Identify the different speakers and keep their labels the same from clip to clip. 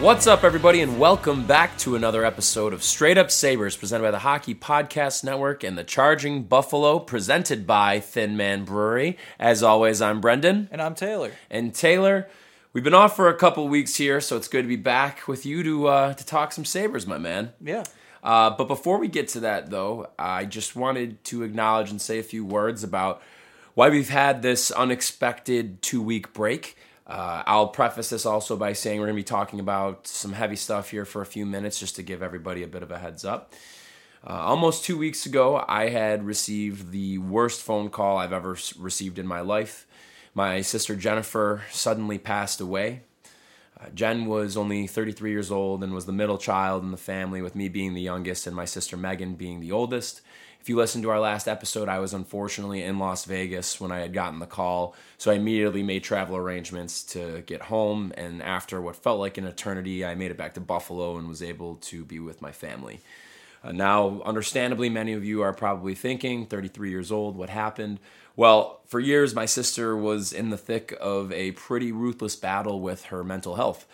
Speaker 1: What's up, everybody, and welcome back to another episode of Straight Up Sabres, presented by the Hockey Podcast Network and the Charging Buffalo, presented by Thin Man Brewery. As always, I'm Brendan.
Speaker 2: And I'm Taylor.
Speaker 1: And Taylor, we've been off for a couple weeks here, so it's good to be back with you to uh, to talk some Sabres, my man.
Speaker 2: Yeah.
Speaker 1: Uh, but before we get to that, though, I just wanted to acknowledge and say a few words about why we've had this unexpected two week break. Uh, I'll preface this also by saying we're going to be talking about some heavy stuff here for a few minutes just to give everybody a bit of a heads up. Uh, almost two weeks ago, I had received the worst phone call I've ever received in my life. My sister Jennifer suddenly passed away. Uh, Jen was only 33 years old and was the middle child in the family, with me being the youngest and my sister Megan being the oldest. If you listened to our last episode, I was unfortunately in Las Vegas when I had gotten the call, so I immediately made travel arrangements to get home. And after what felt like an eternity, I made it back to Buffalo and was able to be with my family. Uh, now, understandably, many of you are probably thinking, 33 years old, what happened? Well, for years, my sister was in the thick of a pretty ruthless battle with her mental health.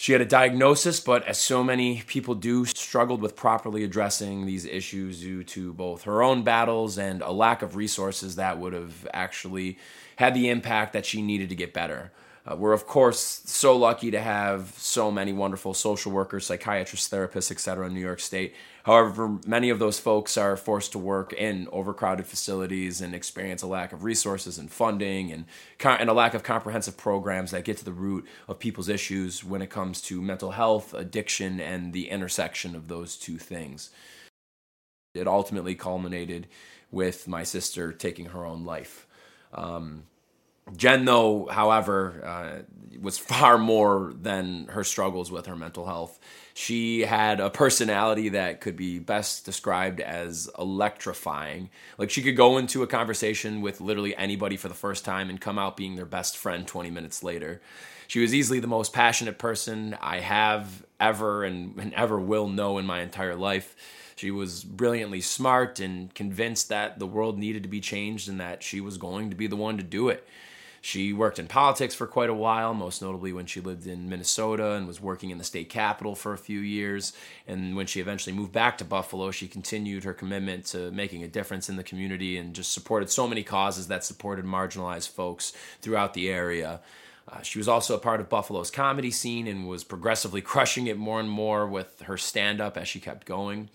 Speaker 1: She had a diagnosis, but as so many people do, struggled with properly addressing these issues due to both her own battles and a lack of resources that would have actually had the impact that she needed to get better. Uh, we're, of course, so lucky to have so many wonderful social workers, psychiatrists, therapists, etc. in New York State. However, many of those folks are forced to work in overcrowded facilities and experience a lack of resources and funding and, and a lack of comprehensive programs that get to the root of people's issues when it comes to mental health, addiction, and the intersection of those two things. It ultimately culminated with my sister taking her own life. Um, Jen, though, however, uh, was far more than her struggles with her mental health. She had a personality that could be best described as electrifying. Like she could go into a conversation with literally anybody for the first time and come out being their best friend 20 minutes later. She was easily the most passionate person I have ever and, and ever will know in my entire life. She was brilliantly smart and convinced that the world needed to be changed and that she was going to be the one to do it. She worked in politics for quite a while, most notably when she lived in Minnesota and was working in the state capitol for a few years. And when she eventually moved back to Buffalo, she continued her commitment to making a difference in the community and just supported so many causes that supported marginalized folks throughout the area. Uh, she was also a part of Buffalo's comedy scene and was progressively crushing it more and more with her stand up as she kept going.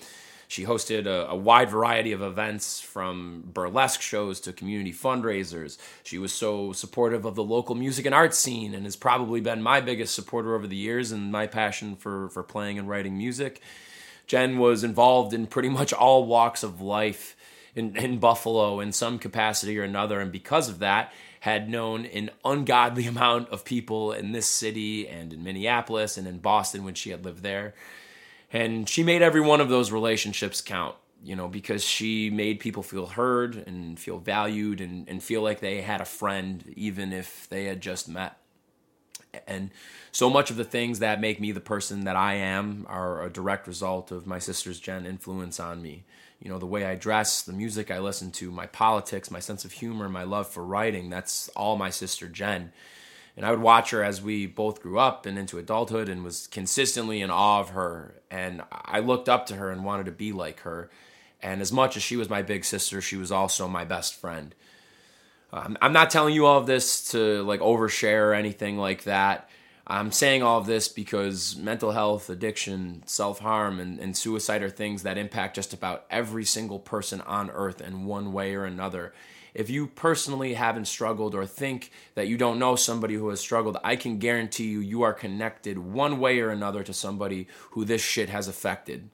Speaker 1: She hosted a, a, wide variety of events from burlesque shows to community fundraisers. She was so supportive of the local music and art scene and has probably been my biggest supporter over the years and my passion for, for playing and writing music. Jen was involved in pretty much all walks of life in, in Buffalo in some capacity or another, and because of that, had known an ungodly amount of people in this city and in Minneapolis and in Boston when she had lived there. And she made every one of those relationships count, you know, because she made people feel heard and feel valued and, and feel like they had a friend, even if they had just met. And so much of the things that make me the person that I am are a direct result of my sister's Jen influence on me. You know, the way I dress, the music I listen to, my politics, my sense of humor, my love for writing, that's all my sister Jen and I would watch her as we both grew up and into adulthood and was consistently in awe of her. And I looked up to her and wanted to be like her. And as much as she was my big sister, she was also my best friend. Um, I'm not telling you all of this to like overshare or anything like that. I'm saying all of this because mental health, addiction, self harm, and, and suicide are things that impact just about every single person on earth in one way or another if you personally haven't struggled or think that you don't know somebody who has struggled, I can guarantee you, you are connected one way or another to somebody who this shit has affected.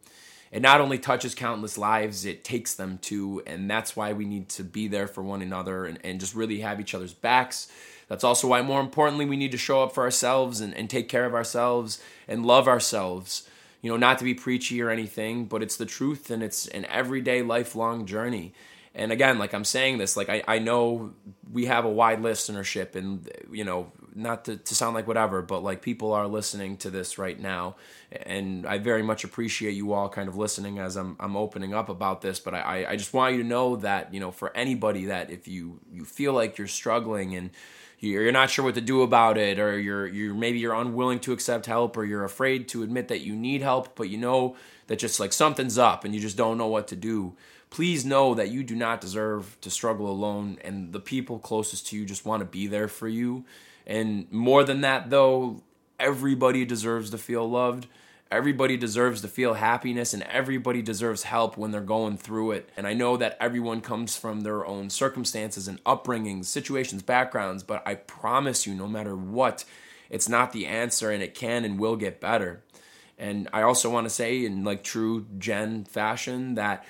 Speaker 1: It not only touches countless lives, it takes them to, and that's why we need to be there for one another and, and just really have each other's backs. That's also why, more importantly, we need to show up for ourselves and, and take care of ourselves and love ourselves. You know, not to be preachy or anything, but it's the truth and it's an everyday, lifelong journey and again like i'm saying this like I, I know we have a wide listenership and you know not to, to sound like whatever, but like people are listening to this right now. And I very much appreciate you all kind of listening as I'm, I'm opening up about this. But I, I just want you to know that, you know, for anybody that if you, you feel like you're struggling and you're not sure what to do about it, or you're, you're maybe you're unwilling to accept help, or you're afraid to admit that you need help, but you know that just like something's up and you just don't know what to do please know that you do not deserve to struggle alone and the people closest to you just want to be there for you. And more than that though everybody deserves to feel loved. Everybody deserves to feel happiness and everybody deserves help when they're going through it. And i know that everyone comes from their own circumstances and upbringings situations backgrounds but i promise you no matter what it's not the answer and it can and will get better. And i also want to say in like true Jen fashion that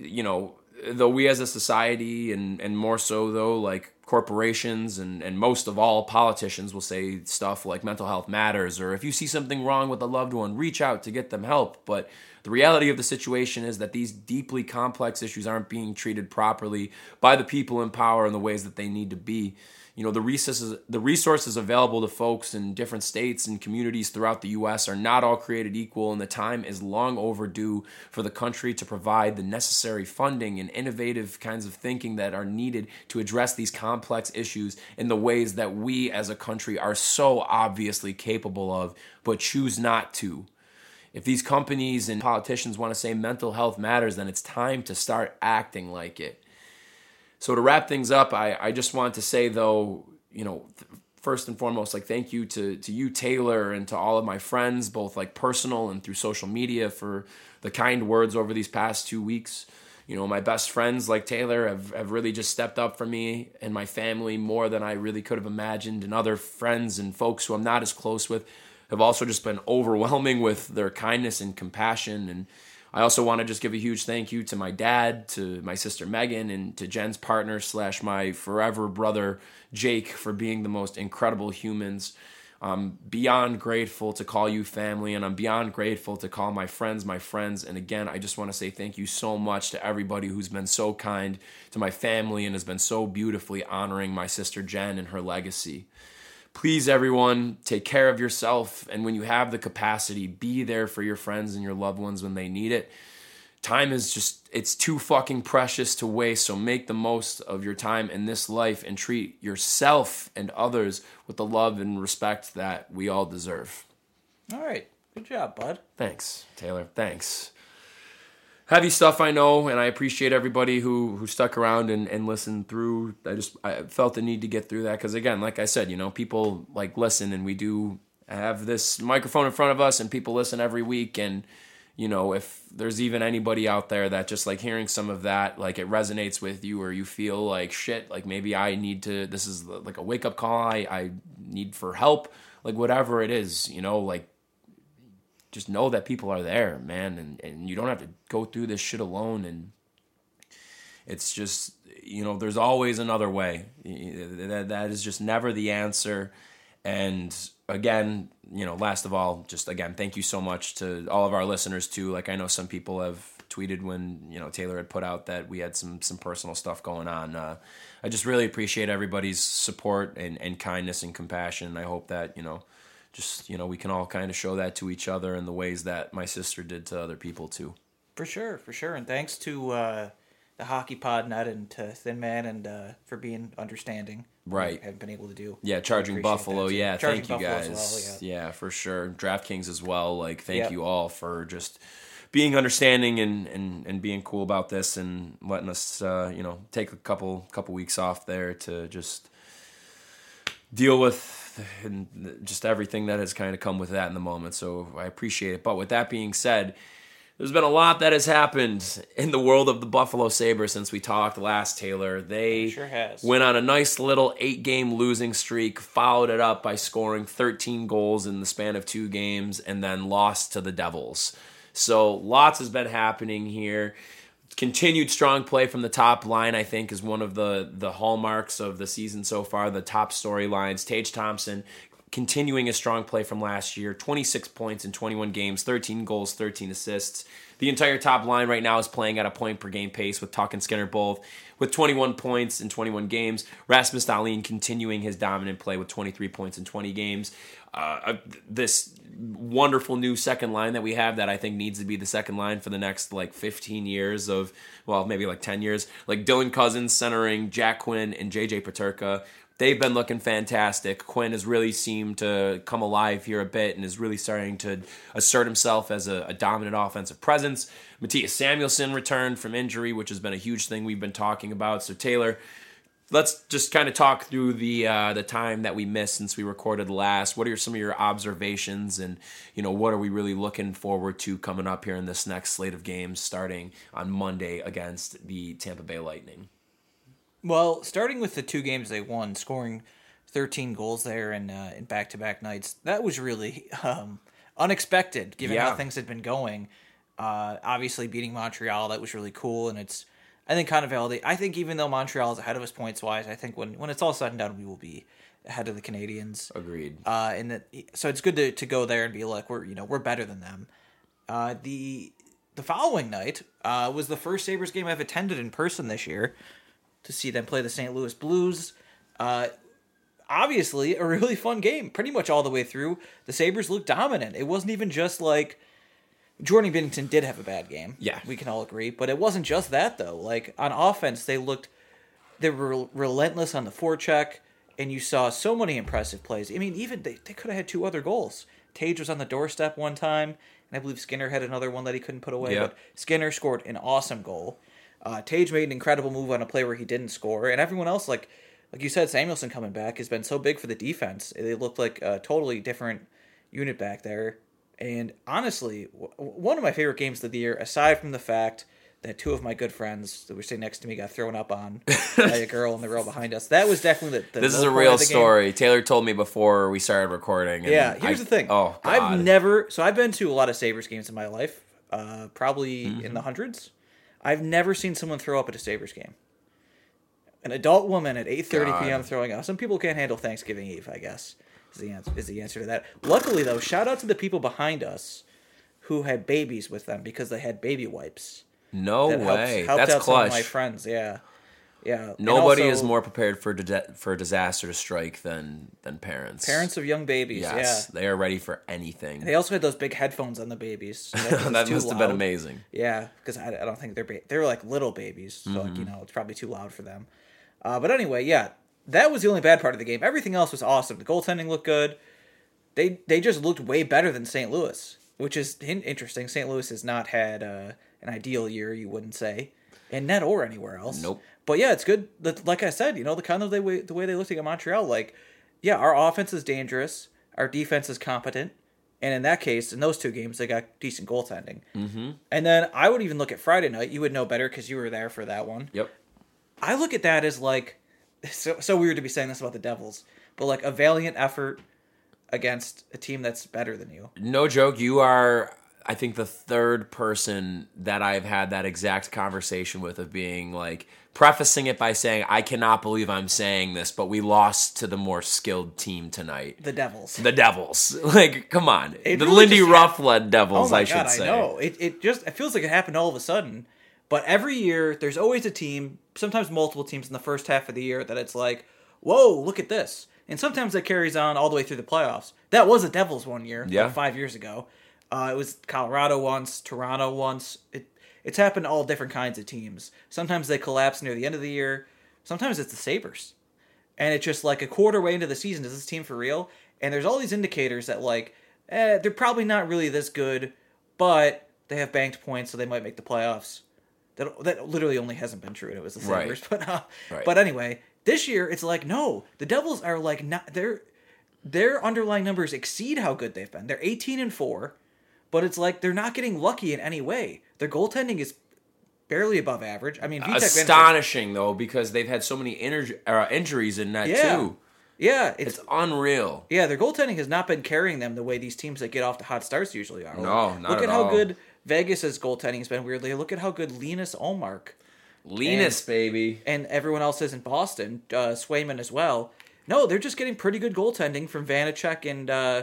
Speaker 1: you know, though we as a society and, and more so though like corporations and, and most of all politicians will say stuff like mental health matters or if you see something wrong with a loved one reach out to get them help. But the reality of the situation is that these deeply complex issues aren't being treated properly by the people in power in the ways that they need to be you know the resources the resources available to folks in different states and communities throughout the US are not all created equal and the time is long overdue for the country to provide the necessary funding and innovative kinds of thinking that are needed to address these complex issues in the ways that we as a country are so obviously capable of but choose not to. If these companies and politicians want to say mental health matters then it's time to start acting like it so to wrap things up, I, I just want to say though, you know, first and foremost, like thank you to to you, Taylor, and to all of my friends, both like personal and through social media, for the kind words over these past two weeks. You know, my best friends like Taylor have, have really just stepped up for me and my family more than I really could have imagined. And other friends and folks who I'm not as close with have also just been overwhelming with their kindness and compassion and I also want to just give a huge thank you to my dad, to my sister Megan, and to Jen's partner slash my forever brother Jake for being the most incredible humans. I'm beyond grateful to call you family, and I'm beyond grateful to call my friends my friends. And again, I just want to say thank you so much to everybody who's been so kind to my family and has been so beautifully honoring my sister Jen and her legacy. Please, everyone, take care of yourself. And when you have the capacity, be there for your friends and your loved ones when they need it. Time is just, it's too fucking precious to waste. So make the most of your time in this life and treat yourself and others with the love and respect that we all deserve.
Speaker 2: All right. Good job, bud.
Speaker 1: Thanks, Taylor. Thanks heavy stuff I know, and I appreciate everybody who who stuck around and, and listened through. I just I felt the need to get through that because again, like I said, you know, people like listen, and we do have this microphone in front of us, and people listen every week, and you know, if there's even anybody out there that just like hearing some of that, like it resonates with you, or you feel like shit, like maybe I need to. This is like a wake up call. I I need for help, like whatever it is, you know, like just know that people are there, man, and, and you don't have to go through this shit alone. And it's just, you know, there's always another way. That, that is just never the answer. And again, you know, last of all, just again, thank you so much to all of our listeners too. Like I know some people have tweeted when you know Taylor had put out that we had some some personal stuff going on. Uh, I just really appreciate everybody's support and, and kindness and compassion. I hope that you know just you know we can all kind of show that to each other in the ways that my sister did to other people too.
Speaker 2: For sure, for sure, and thanks to uh, the Hockey Pod Net and to Thin Man and uh, for being understanding.
Speaker 1: Right,
Speaker 2: have been able to do.
Speaker 1: Yeah, charging Buffalo. Yeah, charging thank you guys. Well, yeah. yeah. for sure. DraftKings as well. Like, thank yep. you all for just being understanding and, and, and being cool about this and letting us uh, you know take a couple couple weeks off there to just deal with and just everything that has kind of come with that in the moment. So I appreciate it. But with that being said, there's been a lot that has happened in the world of the Buffalo Sabres since we talked last, Taylor. They
Speaker 2: sure
Speaker 1: went on a nice little eight game losing streak, followed it up by scoring 13 goals in the span of two games, and then lost to the Devils. So lots has been happening here continued strong play from the top line, I think, is one of the the hallmarks of the season so far. The top storylines: Tage Thompson continuing a strong play from last year 26 points in 21 games, 13 goals, 13 assists. The entire top line right now is playing at a point per game pace with Tuch and Skinner both with 21 points in 21 games. Rasmus Dahlin continuing his dominant play with 23 points in 20 games. Uh, this wonderful new second line that we have that I think needs to be the second line for the next like 15 years of, well, maybe like 10 years. Like Dylan Cozens centering Jack Quinn and JJ Peterka. They've been looking fantastic. Quinn has really seemed to come alive here a bit and is really starting to assert himself as a, a dominant offensive presence. Mattias Samuelsson returned from injury, which has been a huge thing we've been talking about. So Taylor, let's just kind of talk through the uh, the time that we missed since we recorded last. What are some of your observations, and you know what are we really looking forward to coming up here in this next slate of games, starting on Monday against the Tampa Bay Lightning?
Speaker 2: Well, starting with the two games they won, scoring 13 goals there in uh, in back to back nights, that was really um, unexpected given
Speaker 1: Yeah.
Speaker 2: how things had been going. Uh, obviously, beating Montreal that was really cool, and it's I think kind of validate. I think even though Montreal is ahead of us points wise, I think when when it's all said and done, we will be ahead of the Canadiens.
Speaker 1: Agreed.
Speaker 2: Uh, and that so it's good to, to go there and be like we're you know we're better than them. Uh, the the following night uh, was the first Sabres game I've attended in person this year to see them play the St. Louis Blues. Uh, obviously, a really fun game, pretty much all the way through. The Sabres looked dominant. It wasn't even just like Jordan Binnington did have a bad game.
Speaker 1: Yeah.
Speaker 2: we can all agree, but it wasn't just that though. Like on offense, they looked they were relentless on the forecheck, and you saw so many impressive plays. I mean, even they, they could have had two other goals. Tage was on the doorstep one time, and I believe Skinner had another one that he couldn't put away.
Speaker 1: Yep.
Speaker 2: But Skinner scored an awesome goal. Uh, Tage made an incredible move on a play where he didn't score, and everyone else, like like you said, Samuelsson coming back has been so big for the defense. They looked like a totally different unit back there. And honestly, w- one of my favorite games of the year, aside from the fact that two of my good friends that were sitting next to me got thrown up on by a girl in the row behind us, that was definitely the. the
Speaker 1: This is a real
Speaker 2: the game.
Speaker 1: story. Taylor told me before we started recording.
Speaker 2: Yeah, here's
Speaker 1: I-
Speaker 2: the thing.
Speaker 1: Oh, God.
Speaker 2: I've never. So I've been to a lot of Sabres games in my life, uh, probably
Speaker 1: Mm-hmm.
Speaker 2: in the hundreds. I've never seen someone throw up at a Sabres game. An adult woman at 8:30 p.m. throwing up. Some people can't handle Thanksgiving Eve, I guess. Is the answer, is the answer to that. Luckily though, shout out to the people behind us who had babies with them because they had baby wipes.
Speaker 1: no
Speaker 2: That
Speaker 1: way.
Speaker 2: helped
Speaker 1: That's
Speaker 2: out some of
Speaker 1: clutch.
Speaker 2: my friends, yeah. Yeah.
Speaker 1: Nobody
Speaker 2: also,
Speaker 1: is more prepared for di- for disaster to strike than than parents.
Speaker 2: parents of young babies,
Speaker 1: yes,
Speaker 2: yeah.
Speaker 1: they are ready for anything.
Speaker 2: They also had those big headphones on the babies. so that
Speaker 1: that must have been amazing.
Speaker 2: Yeah, because I, I don't think they're ba- they're like little babies, so
Speaker 1: Mm-hmm.
Speaker 2: you know it's probably too loud for them. Uh, but anyway, yeah, that was the only bad part of the game. Everything else was awesome. The goaltending looked good. They they just looked way better than St. Louis, which is interesting. St. Louis has not had uh, an ideal year, you wouldn't say, in net or anywhere else.
Speaker 1: Nope.
Speaker 2: But yeah, it's good. That, like I said, you know the kind of the way the way they looked at Montreal, like yeah, our offense is dangerous, our defense is competent, and in that case, in those two games, they got decent goaltending. Mm-hmm. And then I would even look at Friday night. You would know better because you were there for that one.
Speaker 1: Yep.
Speaker 2: I look at that as like so so weird to be saying this about the Devils, but like a valiant effort against a team that's better than you.
Speaker 1: No joke. You are, I think, the third person that I've had that exact conversation with of being like prefacing it by saying, "I cannot believe I'm saying this, but we lost to the more skilled team tonight."
Speaker 2: The Devils.
Speaker 1: The Devils. Like, come on.
Speaker 2: It
Speaker 1: the
Speaker 2: really
Speaker 1: Lindy Ruff led Devils,
Speaker 2: Oh my
Speaker 1: I should
Speaker 2: god,
Speaker 1: say.
Speaker 2: I know. It it just it feels like it happened all of a sudden. But every year there's always a team, sometimes multiple teams in the first half of the year that it's like, "Whoa, look at this." And sometimes that carries on all the way through the playoffs. That was the Devils one year, like
Speaker 1: Yeah.
Speaker 2: 5 years ago. Uh, it was Colorado once, Toronto once. It it's happened to all different kinds of teams. Sometimes they collapse near the end of the year. Sometimes it's the Sabres and it's just like a quarter way into the season is this team for real and there's all these indicators that like eh, they're probably not really this good but they have banked points so they might make the playoffs that, that literally only hasn't been true and it was the
Speaker 1: Right.
Speaker 2: Sabres but uh,
Speaker 1: Right.
Speaker 2: but anyway this year it's like no the Devils are like not their their underlying numbers exceed how good they've been they're 18 and 4 but it's like they're not getting lucky in any way their goaltending is barely above average I mean Vitek
Speaker 1: Astonishing though, because they've had so many inju- uh, injuries in that
Speaker 2: yeah
Speaker 1: too.
Speaker 2: yeah it's
Speaker 1: It's unreal.
Speaker 2: Yeah, their goaltending has not been carrying them the way these teams that get off to hot starts usually are.
Speaker 1: No, not
Speaker 2: Look
Speaker 1: at
Speaker 2: at how
Speaker 1: all.
Speaker 2: good Vegas's goaltending has been weirdly. Look at how good Linus Ullmark
Speaker 1: Linus, baby.
Speaker 2: and everyone else is in Boston, uh, Swayman as well. No, they're just getting pretty good goaltending from Vanecek and uh,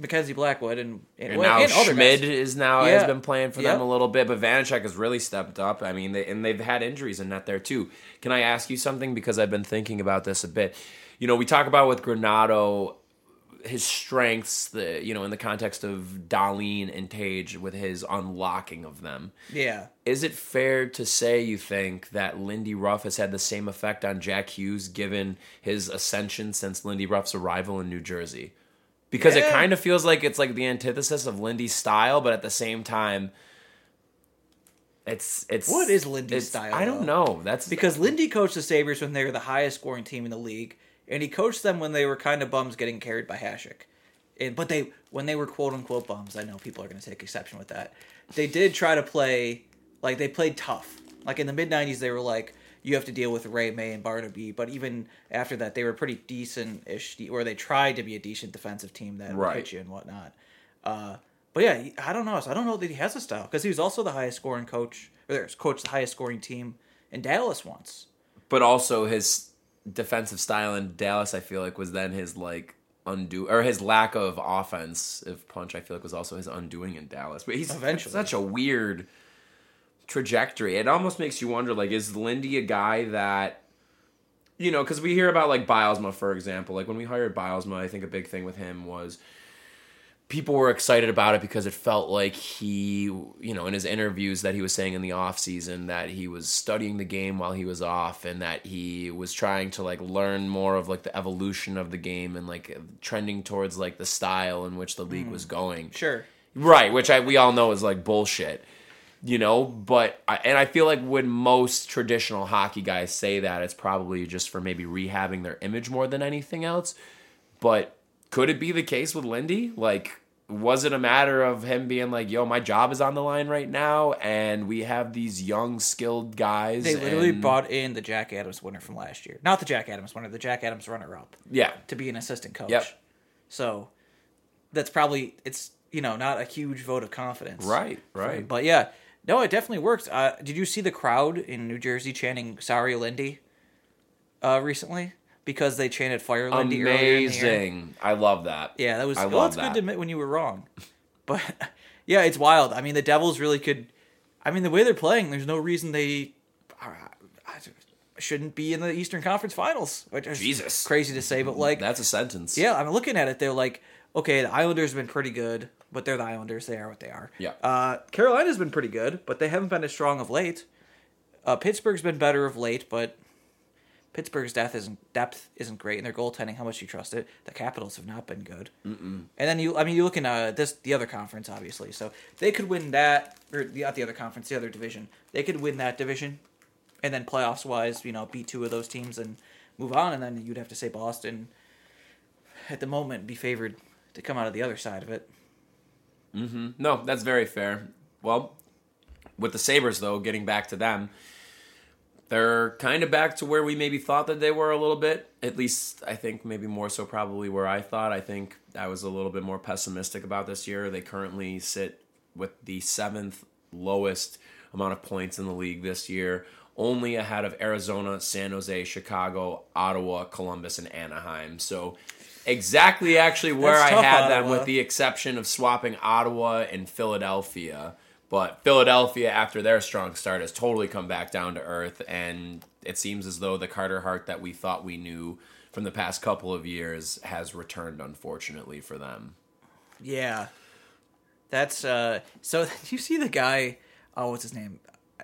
Speaker 2: Mackenzie Blackwood and and,
Speaker 1: And
Speaker 2: well,
Speaker 1: now
Speaker 2: and
Speaker 1: Schmid is now has been playing for
Speaker 2: Yep.
Speaker 1: them a little bit, but Vanecek has really stepped up. I mean, they, and they've had injuries in net there too. Can I ask you something because I've been thinking about this a bit? You know, we talk about with Granato his strengths, the you know, in the context of Dahlin and Tage with his unlocking of them.
Speaker 2: Yeah.
Speaker 1: Is it fair to say you think that Lindy Ruff has had the same effect on Jack Hughes given his ascension since Lindy Ruff's arrival in New Jersey? Because it kind of feels like it's like the antithesis of Lindy's style, but at the same time, it's it's
Speaker 2: What is Lindy's style,
Speaker 1: I don't
Speaker 2: though?
Speaker 1: know. That's
Speaker 2: Because Lindy coached the Sabres when they were the highest scoring team in the league, and he coached them when they were kind of bums getting carried by Hasek. And but they when they were quote unquote bums, I know people are going to take exception with that. They did try to play like they played tough. Like in the mid '90s, they were like you have to deal with Ray May and Barnaby, but even after that, they were pretty decent ish, or they tried to be a decent defensive team that would
Speaker 1: Right.
Speaker 2: hit you and whatnot. Uh, but yeah, I don't know. So I don't know that he has a style because he was also the highest scoring coach, or there's coached the highest scoring team in Dallas once.
Speaker 1: but also his defensive style in Dallas, I feel like was then his like undo or his lack of offense. If punch, I feel like was also his undoing in Dallas. But he's
Speaker 2: Eventually.
Speaker 1: such a weird trajectory. It almost makes you wonder, like, is Lindy a guy that you know? Because we hear about like Bylsma, for example. Like when we hired Bylsma, I think a big thing with him was people were excited about it because it felt like he, you know, in his interviews that he was saying in the off season that he was studying the game while he was off and that he was trying to like learn more of like the evolution of the game and like trending towards like the style in which the league hmm. was going.
Speaker 2: Sure.
Speaker 1: Right, which I we all know is like bullshit. You know, but I, and I feel like when most traditional hockey guys say that, it's probably just for maybe rehabbing their image more than anything else. But could it be the case with Lindy? Like, was it a matter of him being like, "Yo, my job is on the line right now, and we have these young, skilled guys."
Speaker 2: They literally
Speaker 1: and-
Speaker 2: brought in the Jack Adams winner from last year. Not the Jack Adams winner, the Jack Adams runner up
Speaker 1: yeah,
Speaker 2: to be an assistant coach.
Speaker 1: Yep.
Speaker 2: So that's probably it's you know not a huge vote of confidence.
Speaker 1: right, right.
Speaker 2: But yeah, no, it definitely works. Uh, did you see the crowd in New Jersey chanting "Sorry, Lindy"? Uh, recently because they chanted "Fire Lindy" earlier in the.
Speaker 1: Amazing! I love that.
Speaker 2: Yeah, that was.
Speaker 1: I
Speaker 2: well, it's
Speaker 1: that.
Speaker 2: good to admit when you were wrong, but yeah, it's wild. I mean, the Devils really could. I mean, the way they're playing, there's no reason they uh, shouldn't be in the Eastern Conference Finals. Which is
Speaker 1: Jesus.
Speaker 2: crazy to say, but like,
Speaker 1: That's a sentence.
Speaker 2: yeah, I'm looking at it. They're like, okay, the Islanders have been pretty good, but they're the Islanders. They are what they are.
Speaker 1: Yeah.
Speaker 2: Uh, Carolina's been pretty good, but they haven't been as strong of late. Uh, Pittsburgh's been better of late, but Pittsburgh's depth isn't depth isn't great, and their goaltending. How much you trust it? The Capitals have not been good. Mm-mm. And then you, I mean, you look in uh, this the other conference, obviously. So they could win that, or the, not the other conference, the other division. They could win that division, and then playoffs wise, you know, beat two of those teams and move on. And then you'd have to say Boston, at the moment, be favored to come out of the other side of it. Mm-hmm.
Speaker 1: No, that's very fair. Well, with the Sabres, though, getting back to them, they're kind of back to where we maybe thought that they were a little bit. At least, I think maybe more so probably where I thought. I think I was a little bit more pessimistic about this year. They currently sit with the seventh lowest amount of points in the league this year, only ahead of Arizona, San Jose, Chicago, Ottawa, Columbus, and Anaheim. So, exactly actually where
Speaker 2: That's
Speaker 1: I
Speaker 2: tough,
Speaker 1: had them, with the exception of swapping Ottawa and Philadelphia. But Philadelphia, after their strong start, has totally come back down to earth, and it seems as though the Carter Hart that we thought we knew from the past couple of years has returned, unfortunately for them.
Speaker 2: Yeah, that's uh. So you see the guy? Oh, what's his name?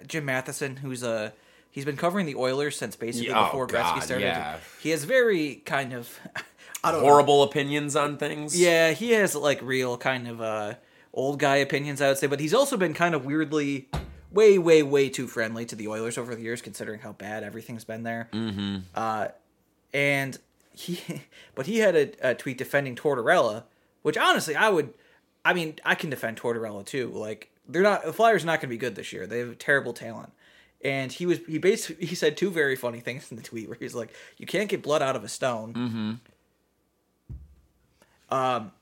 Speaker 2: Jim Matheson, who's uh he's been covering the Oilers since basically
Speaker 1: oh,
Speaker 2: before
Speaker 1: God,
Speaker 2: Gretzky started.
Speaker 1: yeah.
Speaker 2: He has very kind of Don't know.
Speaker 1: Horrible opinions on things.
Speaker 2: Yeah, he has like real kind of uh old guy opinions, I would say, but he's also been kind of weirdly way, way, way too friendly to the Oilers over the years, considering how bad everything's been there. Mm-hmm. Uh, and he, but he had a, a tweet defending Tortorella, which honestly I would, I mean, I can defend Tortorella too. Like they're not the Flyers are not going to be good this year. They have terrible talent. And he was he basically he said two very funny things in the tweet where he's like, "You can't get blood out of a stone." Mm-hmm. Um,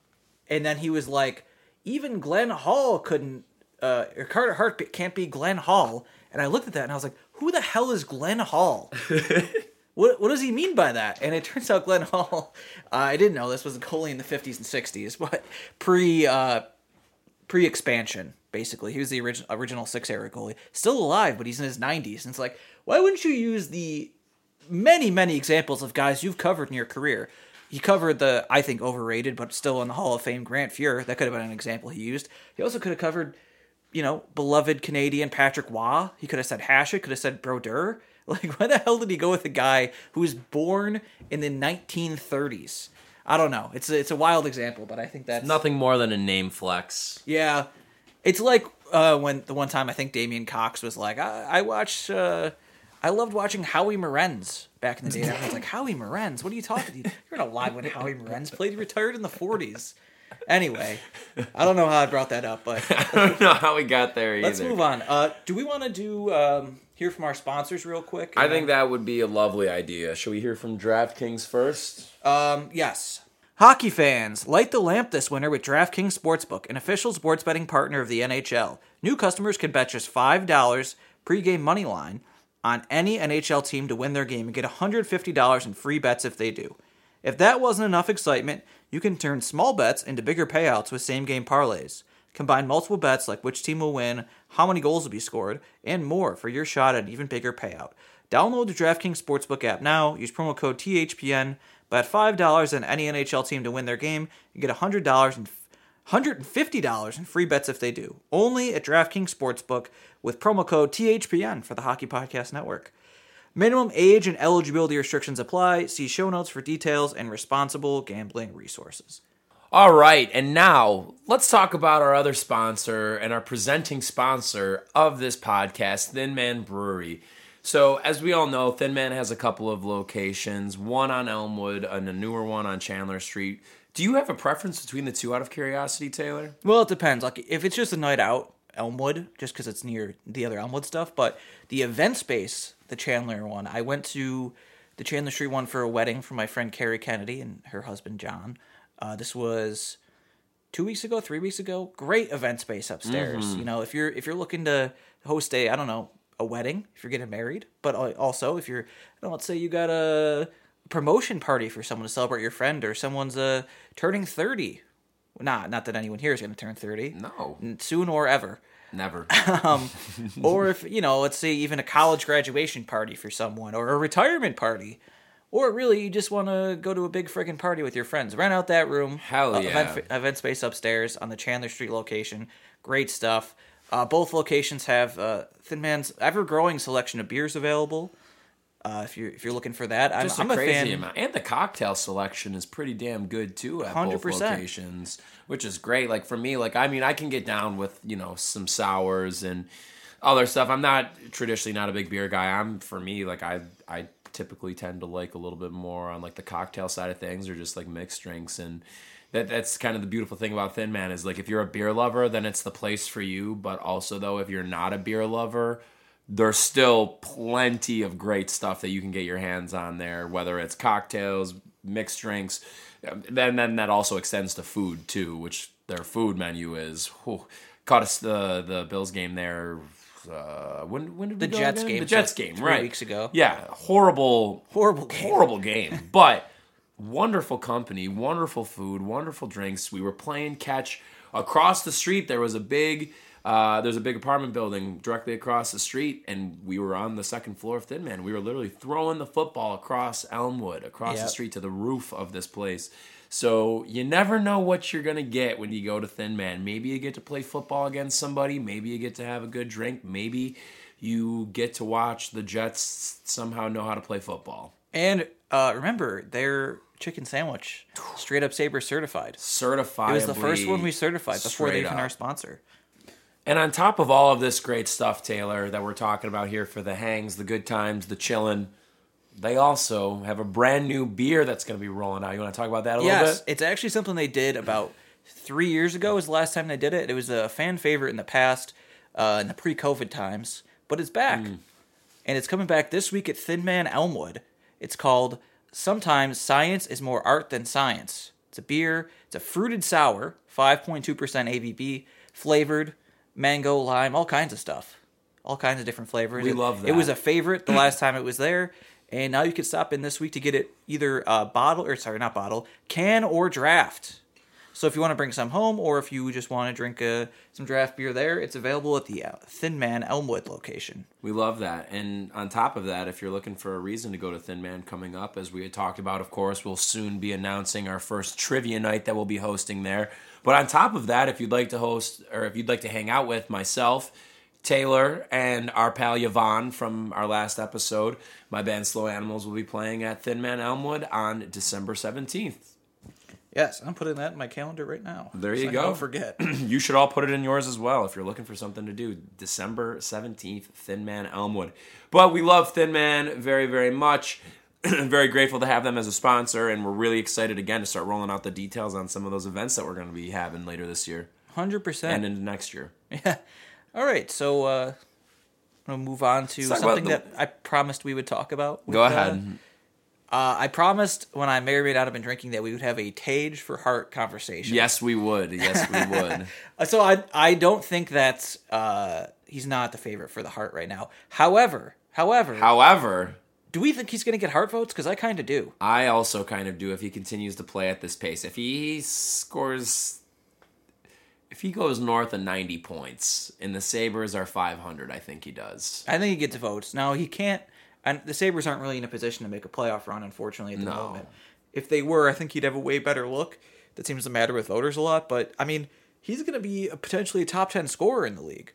Speaker 2: and then he was like, even Glenn Hall couldn't, uh, or Carter Hart can't be Glenn Hall. And I looked at that and I was like, who the hell is Glenn Hall? what what does he mean by that? And it turns out Glenn Hall, uh, I didn't know this was a goalie in the 50s and 60s, but pre uh, pre expansion basically. He was the original original six era goalie, still alive, but he's in his 90s. And it's like, why wouldn't you use the many many examples of guys you've covered in your career? He covered the I think overrated, but still in the Hall of Fame Grant Fuhr. That could have been an example he used. He also could have covered, you know, beloved Canadian Patrick Roy. He could have said Hasek, could have said Brodeur. Like, why the hell did he go with a guy who was born in the 1930s? I don't know. It's a, it's a wild example, but I think that's
Speaker 1: Nothing more than a name flex.
Speaker 2: yeah. It's like uh, when the one time I think Damien Cox was like, I, I watched, uh, I loved watching Howie Morenz back in the day. Was like, Howie Morenz? What are you talking? You're not alive when Howie Morenz played. He retired in the 40s. Anyway, I don't know how I brought that up, but
Speaker 1: I don't know how we got there either.
Speaker 2: let's move on. Uh, do we want to do um, hear from our sponsors real quick?
Speaker 1: I think that would be a lovely idea. Should we hear from DraftKings first?
Speaker 2: Um, yes. Hockey fans, light the lamp this winter with DraftKings Sportsbook, an official sports betting partner of the NHL. New customers can bet just $5 pregame money line on any NHL team to win their game and get $150 in free bets if they do. If that wasn't enough excitement, you can turn small bets into bigger payouts with same game parlays. Combine multiple bets like which team will win, how many goals will be scored, and more for your shot at an even bigger payout. Download the DraftKings Sportsbook app now. Use promo code THPN. Bet $5 on any NHL team to win their game and get $100 and $150 in free bets if they do. Only at DraftKings Sportsbook with promo code THPN for the Hockey Podcast Network. Minimum age and eligibility restrictions apply. See show notes for details and responsible gambling resources.
Speaker 1: All right, and now let's talk about our other sponsor and our presenting sponsor of this podcast, Thin Man Brewery. So, as we all know, Thin Man has a couple of locations, one on Elmwood and a newer one on Chandler Street. Do you have a preference between the two out of curiosity, Taylor?
Speaker 2: Well, it depends. Like if it's just a night out, Elmwood, just because it's near the other Elmwood stuff. But the event space, the Chandler one, I went to the Chandler Street one for a wedding for my friend Carrie Kennedy and her husband John. Uh, this was two weeks ago, three weeks ago. Great event space upstairs. You know, if you're if you're looking to host a, I don't know, a wedding, if you're getting married, but also if you're, you know, let's say you got a promotion party for someone to celebrate your friend, or someone's uh turning thirty. Not not that anyone here is going to turn thirty.
Speaker 1: No,
Speaker 2: soon or ever.
Speaker 1: never.
Speaker 2: Um, or if you know, let's say even a college graduation party for someone, or a retirement party, or really you just want to go to a big friggin' party with your friends. Rent out that room.
Speaker 1: Hell
Speaker 2: uh,
Speaker 1: yeah.
Speaker 2: Event, event space upstairs on the Chandler Street location. Great stuff. Uh, both locations have uh, Thin Man's ever-growing selection of beers available. Uh, if you're if you're looking for that, I'm,
Speaker 1: Just
Speaker 2: I'm
Speaker 1: a
Speaker 2: a
Speaker 1: crazy
Speaker 2: fan.
Speaker 1: amount. And the cocktail selection is pretty damn good too at both
Speaker 2: 100%.
Speaker 1: locations, which is great. Like for me, like I mean, I can get down with you know some sours and other stuff. I'm not traditionally not a big beer guy. I'm for me like I I typically tend to like a little bit more on like the cocktail side of things or just like mixed drinks and. That, that's kind of the beautiful thing about Thin Man is like if you're a beer lover, then it's the place for you. But also though, if you're not a beer lover, there's still plenty of great stuff that you can get your hands on there, whether it's cocktails, mixed drinks. Um, Then, then that also extends to food too, which their food menu is. Whew, caught us the the Bills game there. Uh, when when did we
Speaker 2: The Jets
Speaker 1: again?
Speaker 2: game,
Speaker 1: The Jets game, right?
Speaker 2: weeks ago.
Speaker 1: Yeah, horrible,
Speaker 2: Horrible game.
Speaker 1: horrible game, but wonderful company, wonderful food, wonderful drinks. We were playing catch across the street. There was a big, uh, there's a big apartment building directly across the street, and we were on the second floor of Thin Man. We were literally throwing the football across Elmwood, across the street to the roof of this place. So you never know what you're gonna get when you go to Thin Man. Maybe you get to play football against somebody. Maybe you get to have a good drink. Maybe you get to watch the Jets somehow know how to play football.
Speaker 2: And uh, remember, their chicken sandwich, straight up Saber certified.
Speaker 1: certified.
Speaker 2: It was the first one we certified before they even our sponsor.
Speaker 1: And on top of all of this great stuff, Taylor, that we're talking about here for the hangs, the good times, the chillin', they also have a brand new beer that's going to be rolling out. You want to talk about that a little
Speaker 2: Yes,
Speaker 1: bit?
Speaker 2: it's actually something they did about three years ago. Was the last time they did it. It was a fan favorite in the past, uh, in the pre-COVID times, but it's back,
Speaker 1: Hmm.
Speaker 2: and it's coming back this week at Thin Man Elmwood. It's called "Sometimes Science is More Art Than Science." It's a beer. It's a fruited sour, five point two percent ABV, flavored mango, lime, all kinds of stuff, all kinds of different flavors.
Speaker 1: We
Speaker 2: It-
Speaker 1: love
Speaker 2: It was a favorite the last time it was there, And now you can stop in this week to get it either uh, bottle or sorry, not bottle, can or draft. So if you want to bring some home, or if you just want to drink uh, some draft beer there, it's available at the uh, Thin Man Elmwood location.
Speaker 1: We love that. And on top of that, if you're looking for a reason to go to Thin Man coming up, as we had talked about, of course, we'll soon be announcing our first trivia night that we'll be hosting there. But on top of that, if you'd like to host or if you'd like to hang out with myself, Taylor, and our pal Yvonne from our last episode, my band Slow Animals will be playing at Thin Man Elmwood on December 17th.
Speaker 2: Yes, I'm putting that in my calendar right now.
Speaker 1: There you
Speaker 2: so
Speaker 1: go.
Speaker 2: Don't forget.
Speaker 1: you should all put it in yours as well if you're looking for something to do. December 17th, Thin Man Elmwood. But we love Thin Man very, very much. very grateful to have them as a sponsor, and we're really excited again to start rolling out the details on some of those events that we're going to be having later this year
Speaker 2: Hundred
Speaker 1: and
Speaker 2: percent.
Speaker 1: And into next year.
Speaker 2: Yeah. All right, so uh, I'm gonna move on to something
Speaker 1: the-
Speaker 2: that I promised we would talk about. with,
Speaker 1: Go
Speaker 2: uh,
Speaker 1: ahead.
Speaker 2: Uh, I promised when I may or may not have been drinking that we would have a Tage for Hart conversation.
Speaker 1: yes, we would. Yes, we would.
Speaker 2: Uh, So I I don't think that's uh, he's not the favorite for the Hart right now. However, however,
Speaker 1: However,
Speaker 2: do we think he's gonna get Hart votes? Because I kind of do.
Speaker 1: I also kind of do if he continues to play at this pace. If he scores, if he goes north of 90 points and the Sabres are 500, I think he does.
Speaker 2: I think he gets votes. Now he can't, and the Sabres aren't really in a position to make a playoff run, unfortunately, at the
Speaker 1: No.
Speaker 2: moment. If they were, I think he'd have a way better look. That seems to matter with voters a lot. But I mean, he's going to be a potentially a top ten scorer in the league.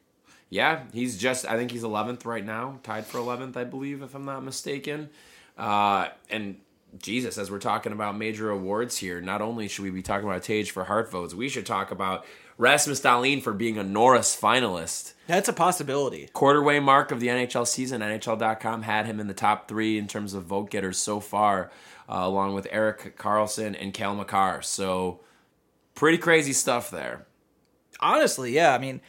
Speaker 1: Yeah, he's just, I think he's 11th right now, tied for 11th, I believe, if I'm not mistaken. Uh, and Jesus, as we're talking about major awards here, not only should we be talking about Tage for Hart votes, we should talk about Rasmus Dahlin for being a Norris finalist.
Speaker 2: That's a possibility.
Speaker 1: quarterway mark of the NHL season. NHL.com had him in the top three in terms of vote getters so far, uh, along with Erik Karlsson and Cale Makar. So, pretty crazy stuff there.
Speaker 2: Honestly, yeah. I mean,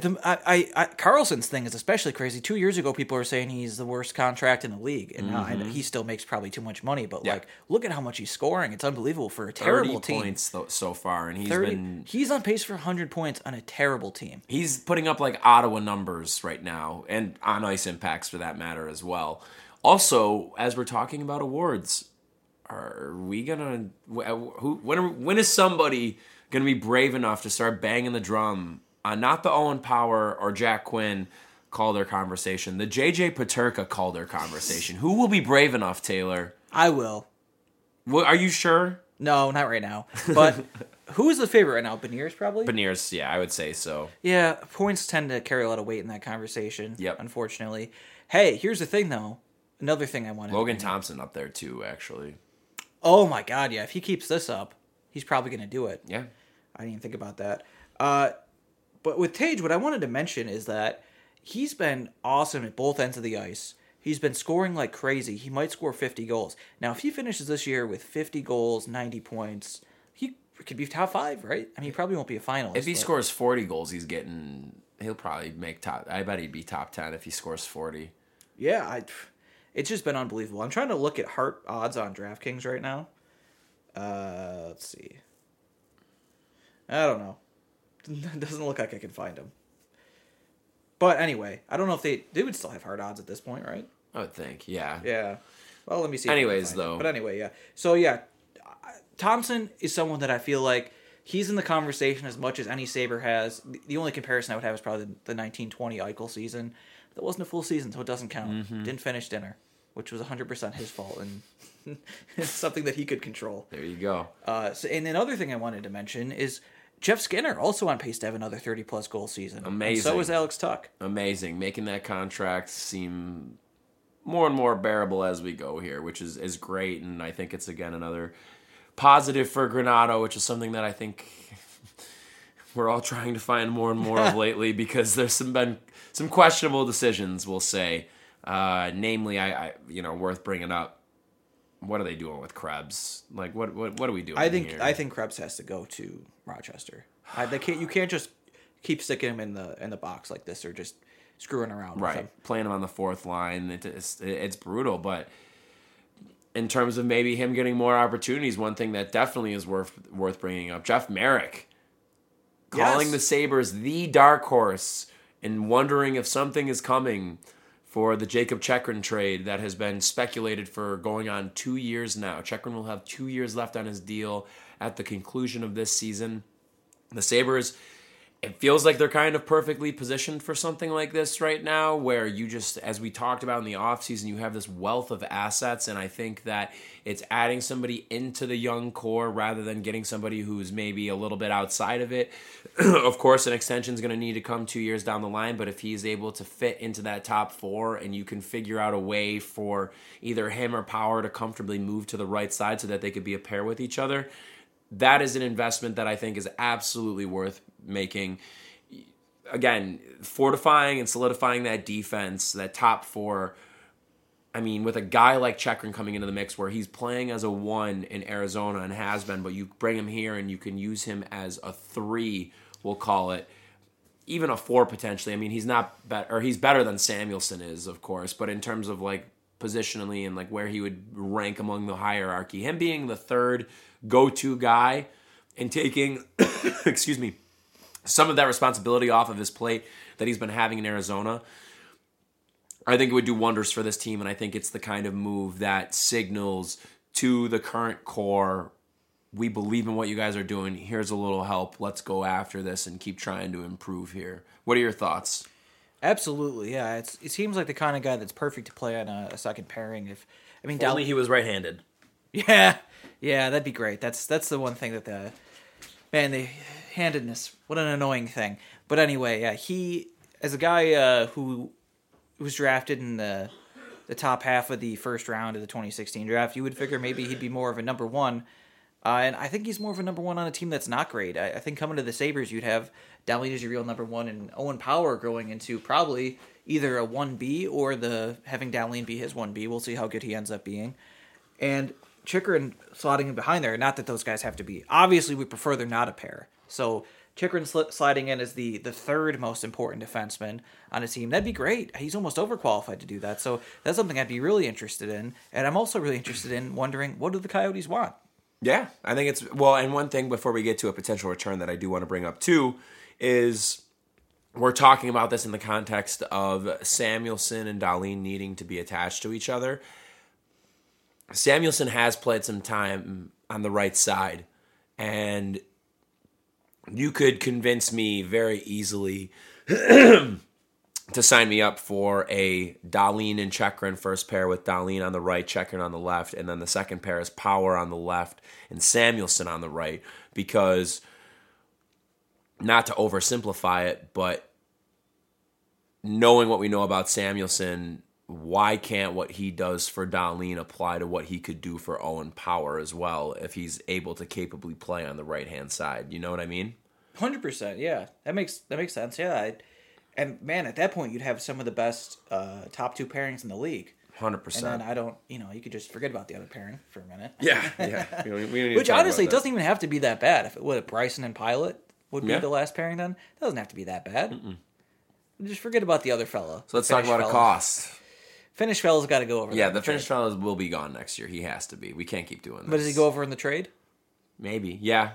Speaker 2: the, I, I, I, Karlsson's thing is especially crazy. Two years ago, people were saying he's the worst contract in the league, and know he still makes probably too much money. But
Speaker 1: Mm-hmm. Yeah.
Speaker 2: like, look at how much he's scoring. It's unbelievable for a
Speaker 1: 30
Speaker 2: terrible team.
Speaker 1: points tho- so far, and he's
Speaker 2: 30,
Speaker 1: been
Speaker 2: he's on pace for 100 points on a terrible team.
Speaker 1: he's putting up like Ottawa numbers right now, and on ice impacts for that matter as well. Also, as we're talking about awards, are we gonna who when are, when is somebody gonna be brave enough to start banging the drum on not the Owen Power or Jack Quinn Calder conversation, the JJ Peterka Calder conversation? Who will be brave enough, Taylor?
Speaker 2: I will.
Speaker 1: Wh- Are you sure?
Speaker 2: No, not right now. But who is the favorite right now? Beniers probably.
Speaker 1: Beniers, yeah, I would say so.
Speaker 2: yeah, points tend to carry a lot of weight in that conversation.
Speaker 1: Yep.
Speaker 2: Unfortunately. Hey, here's the thing though. Another thing I wanted. to
Speaker 1: Logan. Thompson up there too, actually.
Speaker 2: Oh my God! Yeah, if he keeps this up, he's probably going to do it.
Speaker 1: Yeah.
Speaker 2: I didn't even think about that. Uh, but with Tage, what I wanted to mention is that he's been awesome at both ends of the ice. He's been scoring like crazy. He might score 50 goals. Now, if he finishes this year with 50 goals, 90 points, he could be top five, right? I mean, he probably won't be a finalist.
Speaker 1: If he
Speaker 2: but-
Speaker 1: scores 40 goals, he's getting. He'll probably make top. I bet he'd be top 10 if he scores 40.
Speaker 2: Yeah, I, it's just been unbelievable. I'm trying to look at Hart odds on DraftKings right now. Uh, let's see. I don't know. Doesn't look like I can find them. But anyway, I don't know if they they would still have Hart odds at this point, right?
Speaker 1: I would think. Yeah.
Speaker 2: Yeah. Well, let me see. if I can
Speaker 1: Anyways,
Speaker 2: it.
Speaker 1: though.
Speaker 2: But anyway, yeah. So yeah, Thompson is someone that I feel like he's in the conversation as much as any Saber has. The- The only comparison I would have is probably the 1920 Eichel season. That wasn't a full season, so it doesn't count.
Speaker 1: Mm-hmm.
Speaker 2: Didn't finish dinner, which was 100% his fault and something that he could control.
Speaker 1: There you go.
Speaker 2: Uh, so, and another thing I wanted to mention is Jeff Skinner also on pace to have another 30 plus goal season. And
Speaker 1: Amazing.
Speaker 2: so is Alex Tuch.
Speaker 1: Amazing. Making that contract seem more and more bearable as we go here, which is, is great. And I think it's, again, another positive for Granato, which is something that I think we're all trying to find more and more of lately because there's some been some questionable decisions, we'll say. Uh, namely, I, I you know worth bringing up. What are they doing with Krebs? Like, what what what are we doing?
Speaker 2: I think
Speaker 1: here?
Speaker 2: I think Krebs has to go to Rochester. I, they can't. You can't just keep sticking him in the in the box like this or just screwing around. with
Speaker 1: right playing him on the fourth line. It, it's it's brutal, but in terms of maybe him getting more opportunities, one thing that definitely is worth worth bringing up: Jeff Marek calling
Speaker 2: Yes.
Speaker 1: the Sabres the dark horse and wondering if something is coming for the Jakob Chychrun trade that has been speculated for going on two years now. Chekrin will have two years left on his deal at the conclusion of this season. The Sabres it feels like they're kind of perfectly positioned for something like this right now where you just as we talked about in the offseason you have this wealth of assets and i think that it's adding somebody into the young core rather than getting somebody who's maybe a little bit outside of it. Of course an extension is going to need to come two years down the line but if he's able to fit into that top four and you can figure out a way for either him or power to comfortably move to the right side so that they could be a pair with each other that is an investment that I think is absolutely worth making. Again, fortifying and solidifying that defense, that top four. I mean, with a guy like Chychrun coming into the mix where he's playing as a one in Arizona and has been, but you bring him here and you can use him as a three, we'll call it, even a four potentially. I mean, he's not better, or he's better than Samuelsson is, of course, but in terms of like positionally and like where he would rank among the hierarchy, him being the third go to guy and taking, excuse me, some of that responsibility off of his plate that he's been having in Arizona. I think it would do wonders for this team, and I think it's the kind of move that signals to the current core we believe in what you guys are doing. Here's a little help. Let's go after this and keep trying to improve here. What are your thoughts?
Speaker 2: Absolutely, yeah. It's, it seems like the kind of guy that's perfect to play on a, a second pairing. If I mean,
Speaker 1: if only he was right-handed.
Speaker 2: Yeah, yeah, that'd be great. That's that's the one thing that the man the handedness. What an annoying thing. But anyway, yeah, he as a guy uh, who was drafted in the the top half of the first round of the 2016 draft, you would figure maybe he'd be more of a number one. Uh, and I think he's more of a number one on a team that's not great. I, I think coming to the Sabres, you'd have Dahlin as your real number one, and Owen Power growing into probably either a 1B or the having Dahlin be his 1B. We'll see how good he ends up being. And Chychrun sliding in behind there. Not that those guys have to be. Obviously, we prefer they're not a pair. So Chychrun sl- sliding in as the the third most important defenseman on a team. That'd be great. He's almost overqualified to do that. So that's something I'd be really interested in. And I'm also really interested in wondering what do the Coyotes want.
Speaker 1: Yeah, I think it's well. And one thing before we get to a potential return that I do want to bring up too is we're talking about this in the context of Samuelsson and Dahlin needing to be attached to each other. Samuelsson has played some time on the right side, and you could convince me very easily to sign me up for a Dahlin and Chychrun first pair with Dahlin on the right, Chychrun on the left, and then the second pair is Power on the left and Samuelsson on the right. Because, not to oversimplify it, but knowing what we know about Samuelsson, why can't what he does for Dahlin apply to what he could do for Owen Power as well if he's able to capably play on the right hand side? You know what I mean?
Speaker 2: Hundred percent. Yeah, that makes that makes sense. Yeah, I, and man, at that point, you'd have some of the best uh, top two pairings in the league.
Speaker 1: Hundred
Speaker 2: And
Speaker 1: percent.
Speaker 2: And then I don't, you know, you could just forget about the other pairing for a minute.
Speaker 1: Yeah, yeah. We we don't need
Speaker 2: Which honestly, it doesn't even have to be that bad. If it would, Bryson and Pilut would be
Speaker 1: Yeah.
Speaker 2: the last pairing, then it doesn't have to be that bad. Just forget about the other fellow.
Speaker 1: So let's talk about a cost.
Speaker 2: Finnish fella's got to go over.
Speaker 1: Yeah, the
Speaker 2: trade.
Speaker 1: Finnish fellas will be gone next year. He has to be. We can't keep doing this.
Speaker 2: But does he go over in the trade?
Speaker 1: Maybe. Yeah.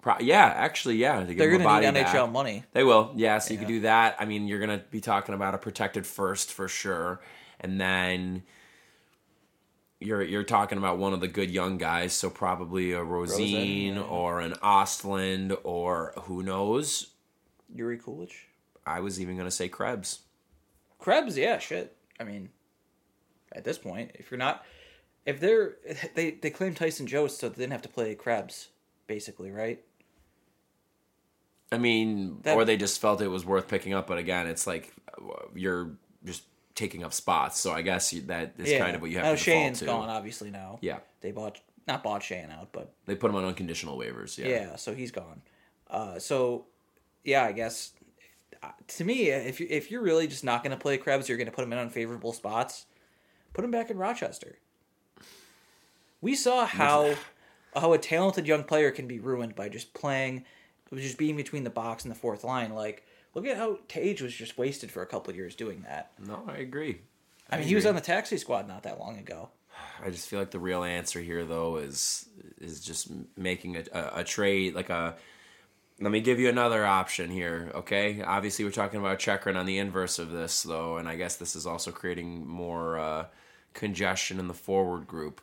Speaker 1: Pro- yeah, actually, yeah.
Speaker 2: They're going to need NHL
Speaker 1: back.
Speaker 2: money.
Speaker 1: They will. Yeah, so you
Speaker 2: Yeah.
Speaker 1: could do that. I mean, you're going to be talking about a protected first for sure. And then you're you're talking about one of the good young guys, so probably a Rosen
Speaker 2: yeah.
Speaker 1: or an Ostlund or who knows.
Speaker 2: Jiri Kulich.
Speaker 1: I was even going to say Krebs.
Speaker 2: Krebs, yeah, shit. I mean, at this point, if you're not, if they're they they claim Tyson Jost, so they didn't have to play Krebs, basically, right?
Speaker 1: I mean,
Speaker 2: That-
Speaker 1: or they just felt it was worth picking up. But again, it's like uh, you're just taking up spots. So I guess that is kind of what you have
Speaker 2: now
Speaker 1: to
Speaker 2: Shane's
Speaker 1: to.
Speaker 2: gone, obviously now.
Speaker 1: Yeah,
Speaker 2: They bought not bought Shane out, but
Speaker 1: they put him on unconditional waivers. Yeah,
Speaker 2: yeah, so he's gone. Uh, so yeah, I guess uh, to me, if you if you're really just not going to play Krebs, you're going to put him in unfavorable spots. Put him back in Rochester. We saw how how a talented young player can be ruined by just playing, just being between the box and the fourth line. Like, look at how Tage was just wasted for a couple of years doing that.
Speaker 1: No, I agree.
Speaker 2: I mean, he was on the taxi squad not that long ago.
Speaker 1: I just feel like the real answer here, though, is is just making a, a, a trade like a Let me give you another option here, okay? Obviously, we're talking about Chychrun on the inverse of this, though, and I guess this is also creating more uh, congestion in the forward group.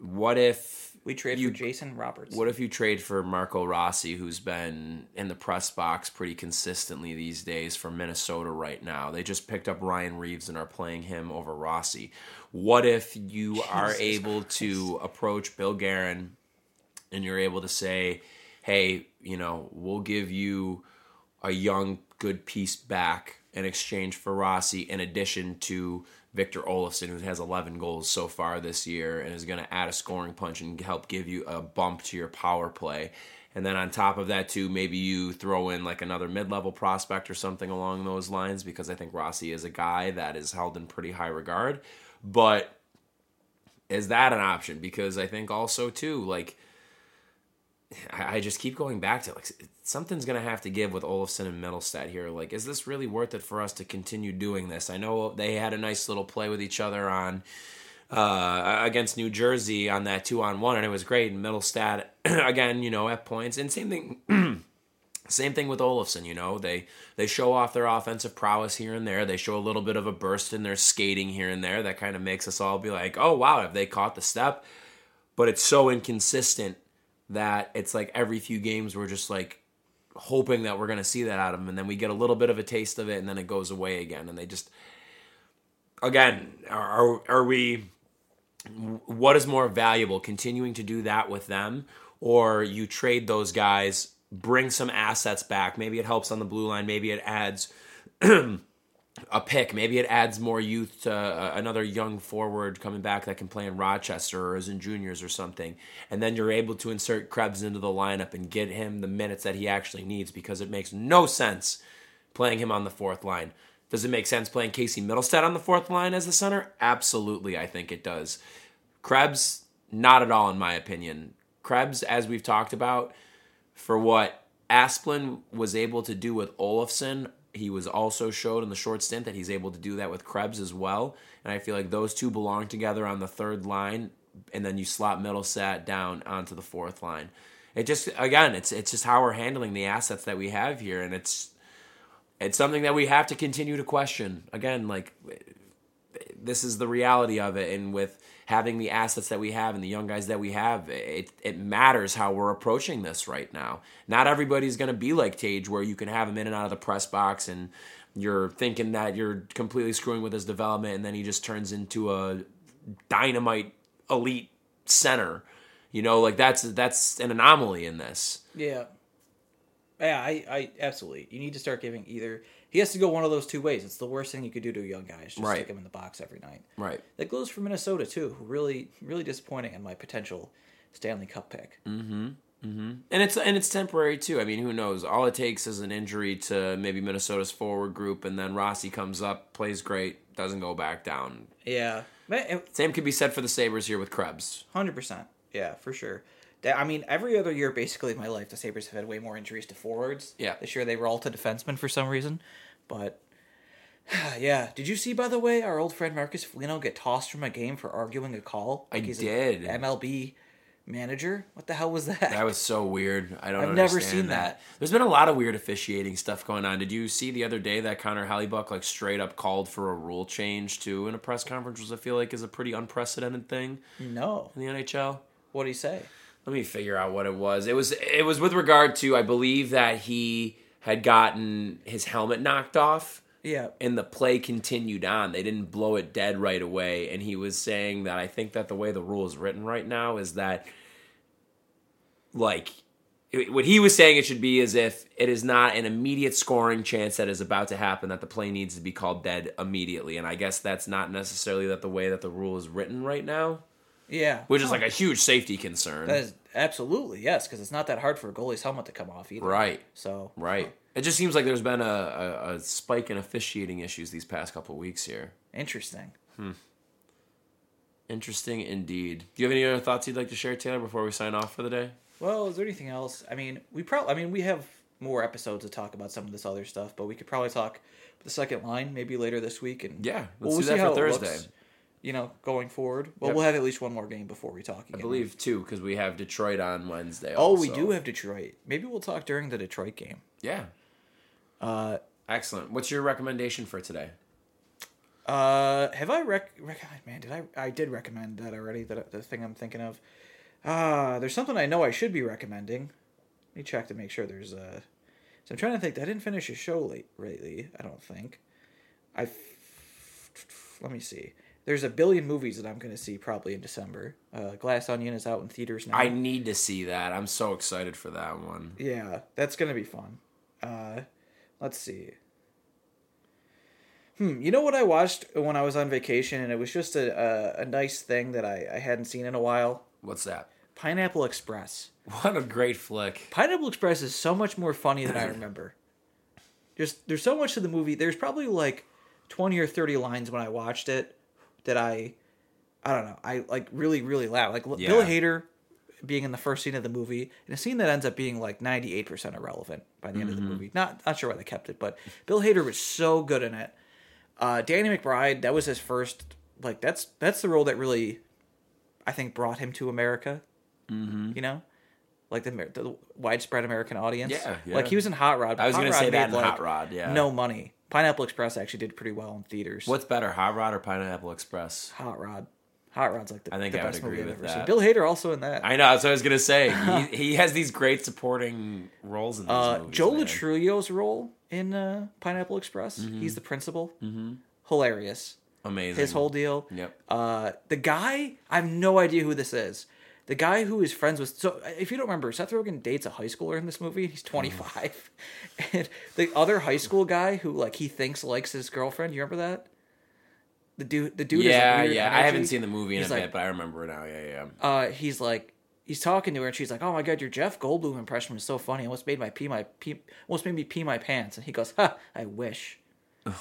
Speaker 1: What if
Speaker 2: We trade
Speaker 1: you
Speaker 2: for Jason Roberts.
Speaker 1: what if you trade for Marco Rossi, who's been in the press box pretty consistently these days for Minnesota right now? They just picked up Ryan Reaves and are playing him over Rossi. What if you are
Speaker 2: Jesus
Speaker 1: able to approach Bill Guerin and you're able to say, hey, you know, we'll give you a young, good piece back in exchange for Rossi, in addition to Victor Olofsson, who has 11 goals so far this year and is going to add a scoring punch and help give you a bump to your power play. And then on top of that, too, maybe you throw in like another mid level prospect or something along those lines because I think Rossi is a guy that is held in pretty high regard. But is that an option? Because I think also, too, like, I just keep going back to like something's gonna have to give with Olofsson and Mittelstadt here. Like, is this really worth it for us to continue doing this? I know they had a nice little play with each other on uh, against New Jersey on that two on one, and it was great. And Mittelstadt again, you know, at points, and same thing. Same thing with Olofsson, you know. They they show off their offensive prowess here and there. They show a little bit of a burst in their skating here and there that kind of makes us all be like, "Oh wow, have they caught the step?" But it's so inconsistent that it's like every few games we're just like hoping that we're going to see that out of them and then we get a little bit of a taste of it and then it goes away again and they just again are are we what is more valuable continuing to do that with them or you trade those guys bring some assets back maybe it helps on the blue line maybe it adds a pick. Maybe it adds more youth to uh, another young forward coming back that can play in Rochester or is in juniors or something. And then you're able to insert Krebs into the lineup and get him the minutes that he actually needs because it makes no sense playing him on the fourth line. Does it make sense playing Casey Mittelstadt on the fourth line as the center? Absolutely, I think it does. Krebs, not at all, in my opinion. Krebs, as we've talked about, for what Asplund was able to do with Olofsson, he was also showed in the short stint that he's able to do that with Krebs as well. And I feel like those two belong together on the third line, and then you slot Mittelstadt down onto the fourth line. It just again, it's it's just how we're handling the assets that we have here, and it's it's something that we have to continue to question. Again, like this is the reality of it, and with having the assets that we have and the young guys that we have, it it matters how we're approaching this right now. Not everybody's going to be like Tage, where you can have him in and out of the press box, and you're thinking that you're completely screwing with his development, and then he just turns into a dynamite elite center. You know, like that's that's an anomaly in this.
Speaker 2: Yeah. Yeah, I, I absolutely. You need to start giving either. He has to go one of those two ways. It's the worst thing you could do to a young guy. Is just
Speaker 1: Right.
Speaker 2: stick him in the box every night.
Speaker 1: Right.
Speaker 2: That goes for Minnesota too. who Really, really disappointing in my potential Stanley Cup pick.
Speaker 1: Mm. And it's and it's temporary too. I mean, who knows? All it takes is an injury to maybe Minnesota's forward group, and then Rossi comes up, plays great, doesn't go back down.
Speaker 2: Yeah,
Speaker 1: Same could be said for the Sabres here with Krebs.
Speaker 2: hundred percent. Yeah, for sure. That- I mean, every other year, basically, in my life, the Sabres have had way more injuries to forwards.
Speaker 1: Yeah.
Speaker 2: This year, they were all to defensemen for some reason. But, yeah. Did you see, by the way, our old friend Marcus Foligno get tossed from a game for arguing a call?
Speaker 1: I
Speaker 2: he's
Speaker 1: did.
Speaker 2: MLB manager? What the hell was that?
Speaker 1: That was so weird. I don't.
Speaker 2: I've never seen that.
Speaker 1: There's been a lot of weird officiating stuff going on. Did you see the other day that Connor Hellebuyck like straight up called for a rule change too in a press conference, which I feel like is a pretty unprecedented thing
Speaker 2: no.
Speaker 1: in the NHL?
Speaker 2: What did he say?
Speaker 1: Let me figure out what it was. It was it was with regard to I believe that he had gotten his helmet knocked off
Speaker 2: Yeah.
Speaker 1: and the play continued on. They didn't blow it dead right away and he was saying that I think that the way the rule is written right now is that like what he was saying it should be is if it is not an immediate scoring chance that is about to happen that the play needs to be called dead immediately and I guess that's not necessarily that the way that the rule is written right now,
Speaker 2: Yeah.
Speaker 1: which is like a huge safety concern.
Speaker 2: That is absolutely, yes, because it's not that hard for a goalie's helmet to come off either.
Speaker 1: Right.
Speaker 2: So,
Speaker 1: Right. It just seems like there's been a, a, a spike in officiating issues these past couple weeks here.
Speaker 2: interesting. Hmm.
Speaker 1: Interesting indeed. Do you have any other thoughts you'd like to share, Taylor, before we sign off for the day?
Speaker 2: Well, is there anything else? I mean, we probably. I mean, we have more episodes to talk about some of this other stuff, but we could probably talk the second line maybe later this week, and
Speaker 1: Yeah, let's
Speaker 2: well, see
Speaker 1: that
Speaker 2: how
Speaker 1: for
Speaker 2: it
Speaker 1: Thursday.
Speaker 2: looks. You know, going forward. Well,
Speaker 1: Yep.
Speaker 2: we'll have at least one more game before we talk again.
Speaker 1: I believe two because we have Detroit on Wednesday.
Speaker 2: Oh, we do have Detroit. Maybe we'll talk during the Detroit game.
Speaker 1: Yeah,
Speaker 2: Uh,
Speaker 1: excellent. What's your recommendation for today?
Speaker 2: uh, have I rec? rec- man, did I? I did recommend that already. That the thing I'm thinking of. Ah, there's something I know I should be recommending. Let me check to make sure there's a. So I'm trying to think. I didn't finish a show late lately. I don't think. I. Let me see. There's a billion movies that I'm going to see probably in December. Uh, Glass Onion is out in theaters now.
Speaker 1: I need to see that. I'm so excited for that one.
Speaker 2: Yeah, that's gonna be fun. Uh, let's see. Hmm, you know what I watched when I was on vacation, and it was just a a, a nice thing that I, I hadn't seen in a while.
Speaker 1: What's that?
Speaker 2: Pineapple Express.
Speaker 1: What a great flick.
Speaker 2: Pineapple Express is so much more funny than I remember. Just there's so much to the movie. There's probably like twenty or thirty lines when I watched it that I, I don't know. I like really really laugh. Like Bill Hader being in the first scene of the movie, and a scene that ends up being like ninety eight percent irrelevant by the end of the movie. Not not sure why they kept it, but Bill Hader was so good in it. Uh, Danny McBride, that was his first. Like that's that's the role that really, I think, brought him to America. Mm-hmm. You know, like the, the widespread American audience.
Speaker 1: Yeah, yeah.
Speaker 2: Like he was in Hot Rod.
Speaker 1: I was gonna
Speaker 2: Rod
Speaker 1: say that in Hot Rod, yeah.
Speaker 2: No money. Pineapple Express actually did pretty well in theaters.
Speaker 1: What's better, Hot Rod or Pineapple Express?
Speaker 2: Hot Rod? Hot Rod's like the,
Speaker 1: I think
Speaker 2: the
Speaker 1: I would
Speaker 2: best movie
Speaker 1: agree
Speaker 2: I've
Speaker 1: with
Speaker 2: ever
Speaker 1: that.
Speaker 2: seen. Bill Hader also in that.
Speaker 1: I know. That's what I was gonna say. he, he has these great supporting roles in these
Speaker 2: uh,
Speaker 1: movies.
Speaker 2: Joe
Speaker 1: man.
Speaker 2: Lo Truglio's role in uh, Pineapple Express.
Speaker 1: Mm-hmm.
Speaker 2: He's the principal. Mm-hmm. Hilarious.
Speaker 1: Amazing.
Speaker 2: His whole deal.
Speaker 1: Yep.
Speaker 2: Uh, the guy, I have no idea who this is. The guy who is friends with. So, if you don't remember, Seth Rogen dates a high schooler in this movie. He's 25. and the other high school guy who, like, he thinks likes his girlfriend. You remember that? The dude, the dude.
Speaker 1: yeah,
Speaker 2: has a weird
Speaker 1: yeah. I haven't seen the movie in
Speaker 2: He's
Speaker 1: a
Speaker 2: like-
Speaker 1: bit, but I remember now. Yeah, yeah.
Speaker 2: uh, he's like, he's talking to her, and she's like, "Oh my god, your Jeff Goldblum impression was so funny. Almost made my pee my pee, almost made me pee my pants." And he goes, "Ha, I wish."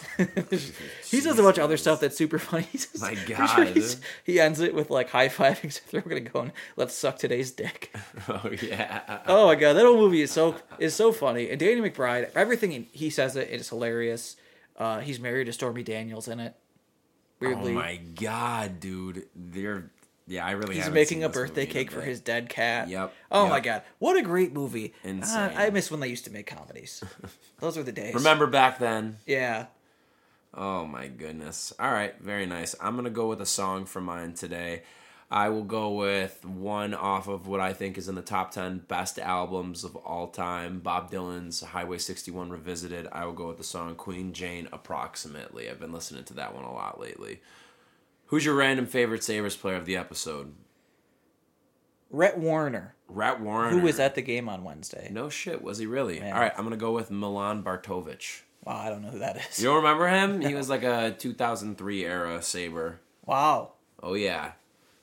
Speaker 2: he says a bunch of other stuff that's super funny. He says-
Speaker 1: My God.
Speaker 2: he's- he ends it with like high fiving. We're gonna go and let's suck today's dick.
Speaker 1: Oh yeah.
Speaker 2: Oh my god, that whole movie is so is so funny. And Danny McBride, everything he- says it, it is hilarious. Uh, he's married to Stormy Daniels in it. Weirdly,
Speaker 1: Oh my god, dude. They're yeah. I really.
Speaker 2: He's making a birthday
Speaker 1: movie in a
Speaker 2: cake for his dead cat.
Speaker 1: Yep,
Speaker 2: Oh
Speaker 1: yep.
Speaker 2: my god, what a great movie! Ah,
Speaker 1: Insane.
Speaker 2: I miss when they used to make comedies. Those were the days.
Speaker 1: Remember back then?
Speaker 2: Yeah.
Speaker 1: Oh my goodness. All right, very nice. I'm going to go with a song for mine today. I will go with one off of what I think is in the top 10 best albums of all time Bob Dylan's Highway 61 Revisited. I will go with the song Queen Jane Approximately. I've been listening to that one a lot lately. Who's your random favorite Sabres player of the episode?
Speaker 2: Rhett Warrener,
Speaker 1: Rat Warner.
Speaker 2: who was at the game on Wednesday.
Speaker 1: No shit, was he really? All right, I'm going to go with Milan Bartovic.
Speaker 2: Wow, I don't know who that is.
Speaker 1: You don't remember him? He was like a 2003 era Sabre.
Speaker 2: Wow.
Speaker 1: Oh, yeah.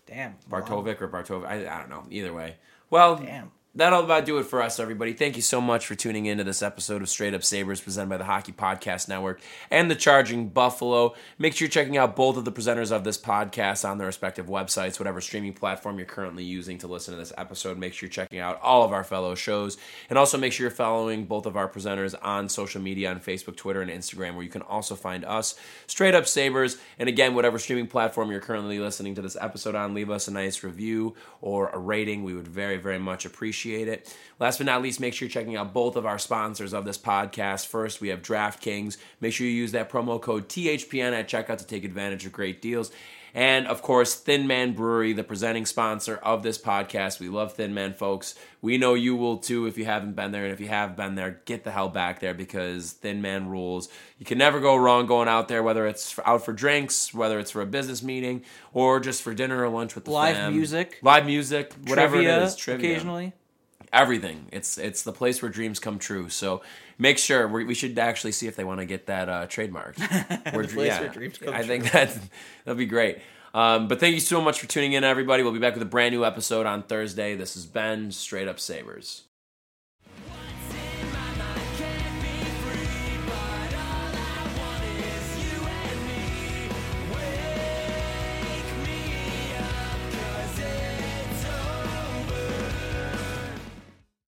Speaker 2: Damn.
Speaker 1: Bartovic or Bartovic. I, I don't know. Either way. Well,
Speaker 2: Damn.
Speaker 1: That'll about do it for us, everybody. Thank you so much for tuning into this episode of Straight Up Sabres presented by the Hockey Podcast Network and the Charging Buffalo. Make sure you're checking out both of the presenters of this podcast on their respective websites, whatever streaming platform you're currently using to listen to this episode. Make sure you're checking out all of our fellow shows. And also make sure you're following both of our presenters on social media on Facebook, Twitter, and Instagram, where you can also find us, Straight Up Sabres. And again, whatever streaming platform you're currently listening to this episode on, leave us a nice review or a rating. We would very, very much appreciate it. Last but not least, make sure you're checking out both of our sponsors of this podcast. First, we have DraftKings. Make sure you use that promo code THPN at checkout to take advantage of great deals. And of course, Thin Man Brewery, the presenting sponsor of this podcast. We love Thin Man, folks. We know you will too if you haven't been there. And if you have been there, get the hell back there because Thin Man rules. You can never go wrong going out there, whether it's out for drinks, whether it's for a business meeting, or just for dinner or lunch with the
Speaker 2: Live
Speaker 1: fam.
Speaker 2: music.
Speaker 1: live music, whatever
Speaker 2: trivia,
Speaker 1: it is, trivia
Speaker 2: occasionally.
Speaker 1: Everything. It's it's the place where dreams come true. So make sure we, we should actually see if they want to get that uh, trademarked. Where,
Speaker 2: place where dreams come
Speaker 1: I think that that'd be great. Um, but thank you so much for tuning in, everybody. We'll be back with a brand new episode on Thursday. This has been Straight Up Sabres.